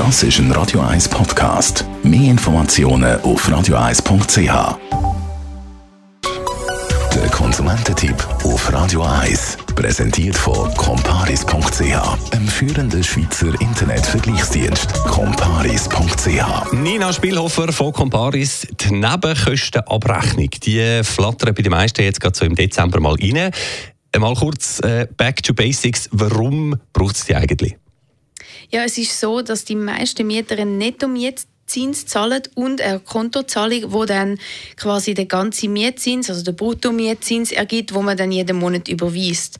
Das ist ein Radio 1 Podcast. Mehr Informationen auf radio1.ch. Der Konsumententipp auf Radio 1 präsentiert von comparis.ch, einem führenden Schweizer Internetvergleichsdienst. comparis.ch. Nina Spielhofer von Comparis, die Nebenkostenabrechnung, die flattern bei den meisten jetzt gerade so im Dezember mal rein. Mal kurz äh, back to basics. Warum braucht es die eigentlich? Ja, es ist so, dass die meisten Mieter einen Netto-Mietzins zahlen und eine Kontozahlung, wo dann quasi der ganze Mietzins, also der Brutto-Mietzins ergibt, wo man dann jeden Monat überweist.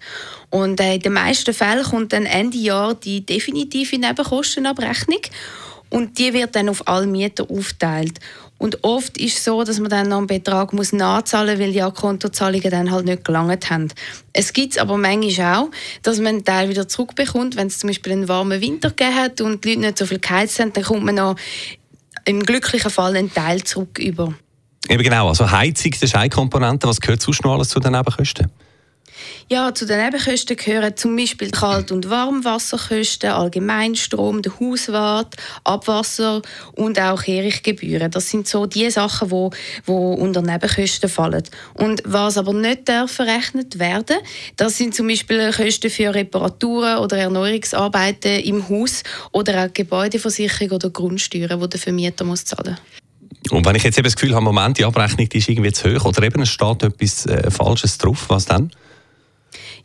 Und äh, in den meisten Fällen kommt dann Ende Jahr die definitive Nebenkostenabrechnung und die wird dann auf alle Mieter aufteilt. Und oft ist es so, dass man dann noch einen Betrag muss nachzahlen muss, weil die Kontozahlungen dann halt nicht gelangt haben. Es gibt aber manchmal auch, dass man einen Teil wieder zurückbekommt, wenn es zum Beispiel einen warmen Winter gegeben hat und die Leute nicht so viel geheizt haben, dann kommt man noch im glücklichen Fall einen Teil zurück über. Eben genau, also Heizung, das ist eine Komponente. Was gehört sonst noch alles zu den Nebenkosten? Ja, zu den Nebenkosten gehören zum Beispiel Kalt- und Warmwasserkosten, Allgemeinstrom, der Hauswart, Abwasser und auch Kehrichtgebühren. Das sind so die Sachen, wo, wo unter Nebenkosten fallen. Und was aber nicht verrechnet werden, das sind zum Beispiel Kosten für Reparaturen oder Erneuerungsarbeiten im Haus oder auch Gebäudeversicherung oder Grundsteuern, die der Vermieter muss zahlen muss. Und wenn ich jetzt eben das Gefühl habe, Moment, die Abrechnung die ist irgendwie zu hoch oder eben es steht etwas äh, Falsches drauf, was dann?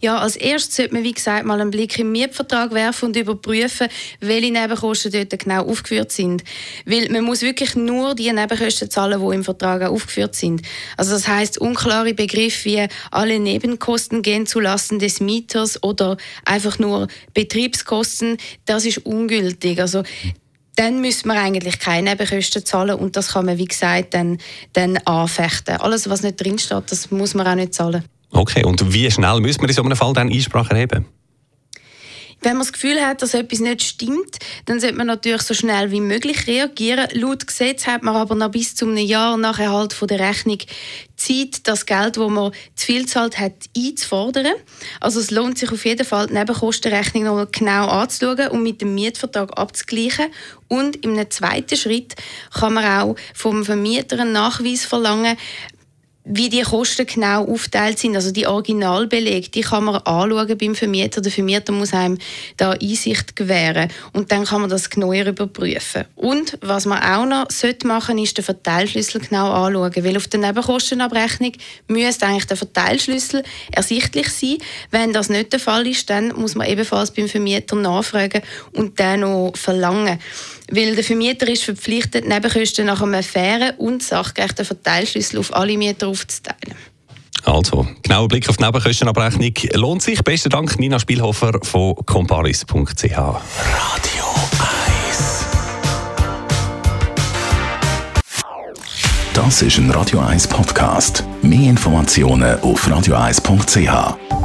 Ja, als erstes sollte man, wie gesagt, mal einen Blick im Mietvertrag werfen und überprüfen, welche Nebenkosten dort genau aufgeführt sind. Weil man muss wirklich nur die Nebenkosten zahlen, die im Vertrag auch aufgeführt sind. Also das heißt unklare Begriffe wie alle Nebenkosten gehen zulasten des Mieters oder einfach nur Betriebskosten, das ist ungültig. Also dann müssen wir eigentlich keine Nebenkosten zahlen und das kann man, wie gesagt, dann, dann anfechten. Alles, was nicht drinsteht, das muss man auch nicht zahlen. Okay, und wie schnell müssen wir in so einem Fall dann Einsprache erheben? Wenn man das Gefühl hat, dass etwas nicht stimmt, dann sollte man natürlich so schnell wie möglich reagieren. Laut Gesetz hat man aber noch bis zu einem Jahr nach Erhalt von der Rechnung Zeit, das Geld, das man zu viel zahlt hat, einzufordern. Also es lohnt sich auf jeden Fall, die Nebenkostenrechnung noch genau anzuschauen und mit dem Mietvertrag abzugleichen. Und im zweiten Schritt kann man auch vom Vermieter einen Nachweis verlangen, wie die Kosten genau aufteilt sind, also die Originalbelege, die kann man anschauen beim Vermieter. Der Vermieter muss einem da Einsicht gewähren und dann kann man das genauer überprüfen. Und was man auch noch sollte machen, ist den Verteilschlüssel genau anschauen, weil auf der Nebenkostenabrechnung müsste eigentlich der Verteilschlüssel ersichtlich sein. Wenn das nicht der Fall ist, dann muss man ebenfalls beim Vermieter nachfragen und dann noch verlangen. Weil der Vermieter ist verpflichtet, Nebenkosten nach einem fairen und sachgerechten Verteilschlüssel auf alle Mieter aufzuteilen. Also, genauer Blick auf die Nebenkostenabrechnung lohnt sich. Besten Dank, Nina Spielhofer von comparis.ch. Radio 1 Das ist ein Radio 1 Podcast. Mehr Informationen auf radio1.ch.